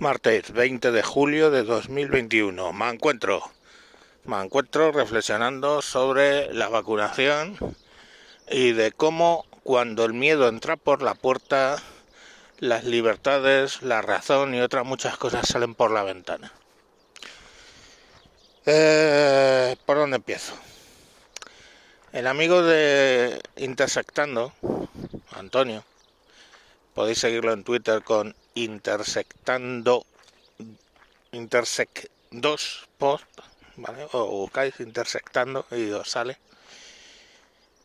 Martes 20 de julio de 2021. Me encuentro, me encuentro reflexionando sobre la vacunación y de cómo cuando el miedo entra por la puerta, las libertades, la razón y otras muchas cosas salen por la ventana. Eh, ¿Por dónde empiezo? El amigo de Intersectando, Antonio, podéis seguirlo en Twitter con intersectando intersect 2 post, ¿vale? O buscáis intersectando y os sale.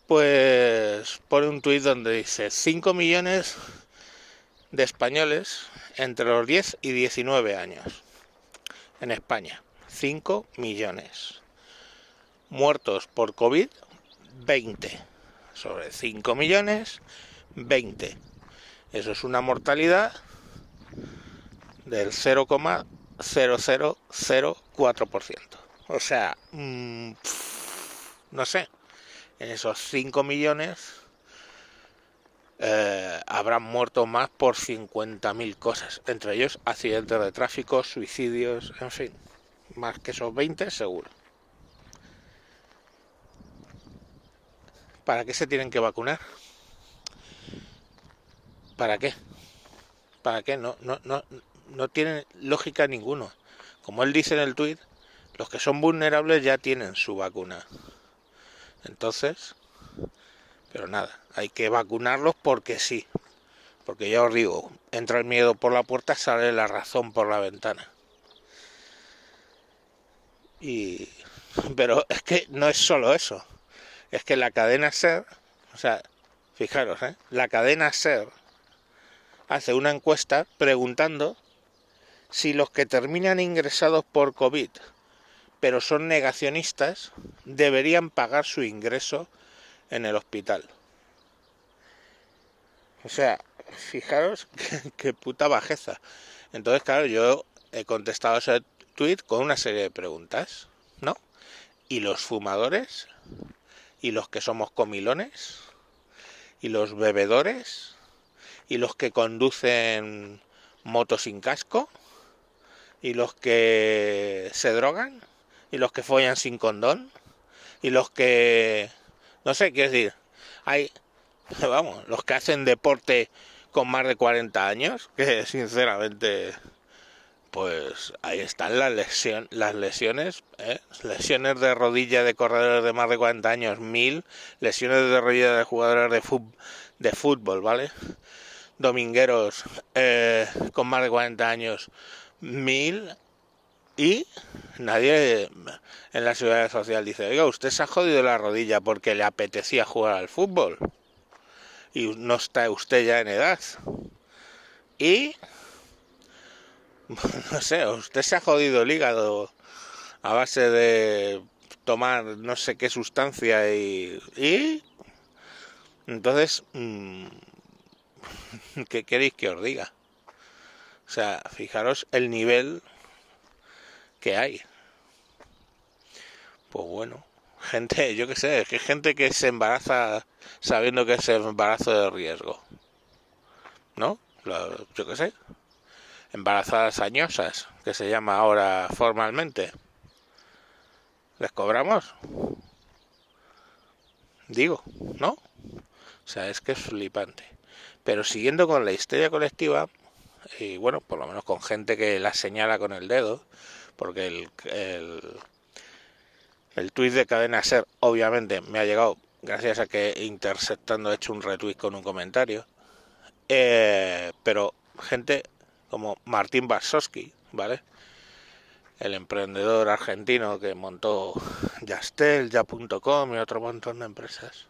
Pues pone un tuit donde dice 5 millones de españoles entre los 10 y 19 años en España. 5 millones. Muertos por COVID, 20. Sobre 5 millones, 20. Eso es una mortalidad del 0,0004%. O sea, mmm, no sé, en esos 5 millones eh, habrán muerto más por 50.000 cosas, entre ellos accidentes de tráfico, suicidios, en fin, más que esos 20 seguro. ¿Para qué se tienen que vacunar? ¿Para qué? ¿Para qué? No, no, no, no tiene lógica ninguno. Como él dice en el tuit, los que son vulnerables ya tienen su vacuna. Entonces, pero nada, hay que vacunarlos porque sí. Porque ya os digo, entra el miedo por la puerta, sale la razón por la ventana. Y pero es que no es solo eso. Es que la cadena SER, o sea, fijaros, ¿eh? la cadena SER hace una encuesta preguntando si los que terminan ingresados por COVID pero son negacionistas deberían pagar su ingreso en el hospital. O sea, fijaros qué, puta bajeza. Entonces, claro, yo he contestado ese tweet con una serie de preguntas, ¿no? ¿Y los fumadores? ¿Y los que somos comilones? ¿Y los bebedores? ¿Y los que conducen motos sin casco? Y los que se drogan y los que follan sin condón y los que no sé qué decir hay vamos los que hacen deporte con más de 40 años que sinceramente pues ahí están las lesiones las lesiones ¿eh? lesiones de rodilla de corredores de más de 40 años mil lesiones de rodilla de jugadores de fútbol, de fútbol vale domingueros eh, con más de 40 años mil y nadie en la seguridad social dice, oiga, usted se ha jodido la rodilla porque le apetecía jugar al fútbol y no está usted ya en edad. Y, no sé, usted se ha jodido el hígado a base de tomar no sé qué sustancia y... y entonces, mm, ¿qué queréis que os diga? O sea, fijaros el nivel que hay. Pues bueno, gente, yo qué sé, que gente que se embaraza sabiendo que es embarazo de riesgo. ¿No? yo qué sé. Embarazadas añosas, que se llama ahora formalmente. ¿Les cobramos? Digo, ¿no? O sea, es que es flipante. Pero siguiendo con la histeria colectiva, y bueno, por lo menos con gente que la señala con el dedo, porque el, el, el tuit de cadena ser obviamente me ha llegado gracias a que Interceptando he hecho un retweet con un comentario, eh, pero gente como Martín Barsowski, ¿vale? El emprendedor argentino que montó Yastel, ya.com y otro montón de empresas.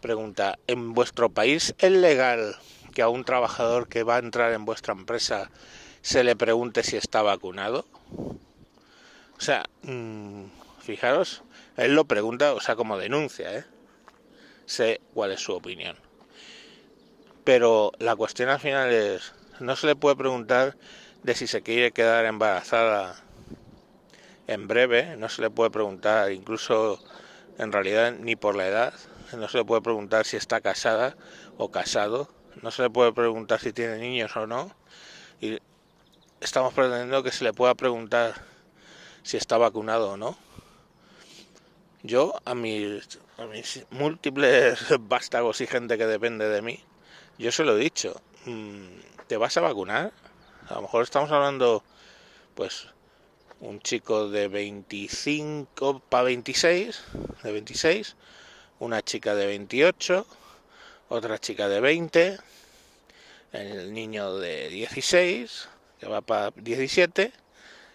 Pregunta, ¿en vuestro país es legal que a un trabajador que va a entrar en vuestra empresa se le pregunte si está vacunado? O sea, mmm, fijaros, él lo pregunta, o sea, como denuncia, ¿eh? Sé cuál es su opinión. Pero la cuestión al final es, no se le puede preguntar de si se quiere quedar embarazada en breve, no se le puede preguntar incluso en realidad ni por la edad, no se le puede preguntar si está casada o casado, no se le puede preguntar si tiene niños o no. Y estamos pretendiendo que se le pueda preguntar si está vacunado o no. Yo a mis, a mis múltiples vástagos y gente que depende de mí, yo se lo he dicho, mm, ¿te vas a vacunar? A lo mejor estamos hablando, pues, un chico de 25 para 26, de 26, una chica de 28, otra chica de 20, el niño de 16, que va para 17,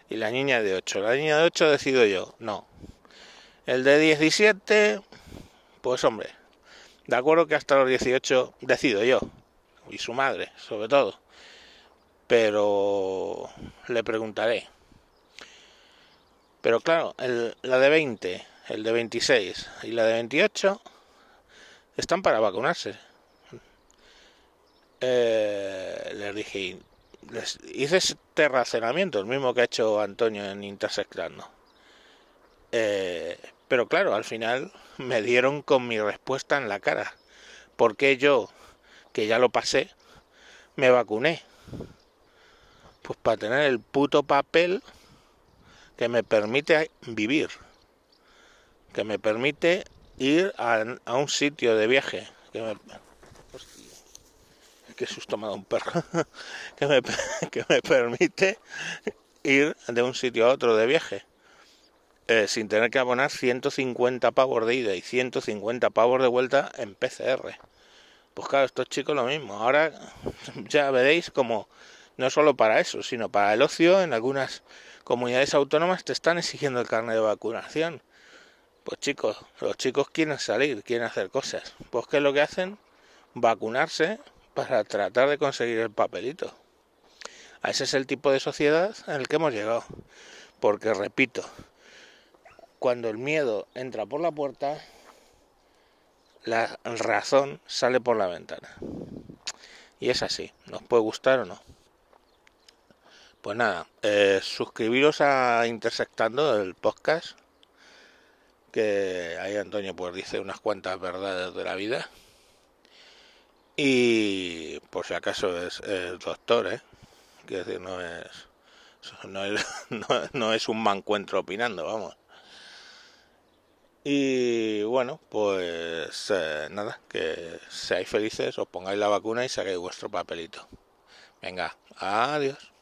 y la niña de 8. La niña de 8 decido yo, no. El de 17, pues hombre, de acuerdo que hasta los 18 decido yo, y su madre, sobre todo. Pero le preguntaré. Pero claro, la de 20, el de 26 y la de 28 están para vacunarse. Eh, les dije, les hice este razonamiento, el mismo que ha hecho Antonio en Intersectando. Eh, pero claro, al final me dieron con mi respuesta en la cara. porque yo, que ya lo pasé, me vacuné? Pues para tener el puto papel que me permite vivir, que me permite ir a, un sitio de viaje, que me, qué susto me ha un perro, que me, que me permite ir de un sitio a otro de viaje. Eh, sin tener que abonar 150 pavos de ida y 150 pavos de vuelta en PCR. Pues claro, estos chicos lo mismo. Ahora ya veréis como no solo para eso, sino para el ocio, en algunas comunidades autónomas te están exigiendo el carnet de vacunación. Pues chicos, los chicos quieren salir, quieren hacer cosas. Pues ¿qué es lo que hacen? Vacunarse para tratar de conseguir el papelito. Ese es el tipo de sociedad en el que hemos llegado. Porque, repito, cuando el miedo entra por la puerta, la razón sale por la ventana. Y es así, nos puede gustar o no. Pues nada, eh, suscribiros a Intersectando el podcast, que ahí Antonio pues dice unas cuantas verdades de la vida. Y por si acaso es el doctor, ¿eh? Quiero decir, no es, no es, no, es un mancuentro opinando, vamos. Y bueno, pues eh, nada, que seáis felices, os pongáis la vacuna y saquéis vuestro papelito. Venga, adiós.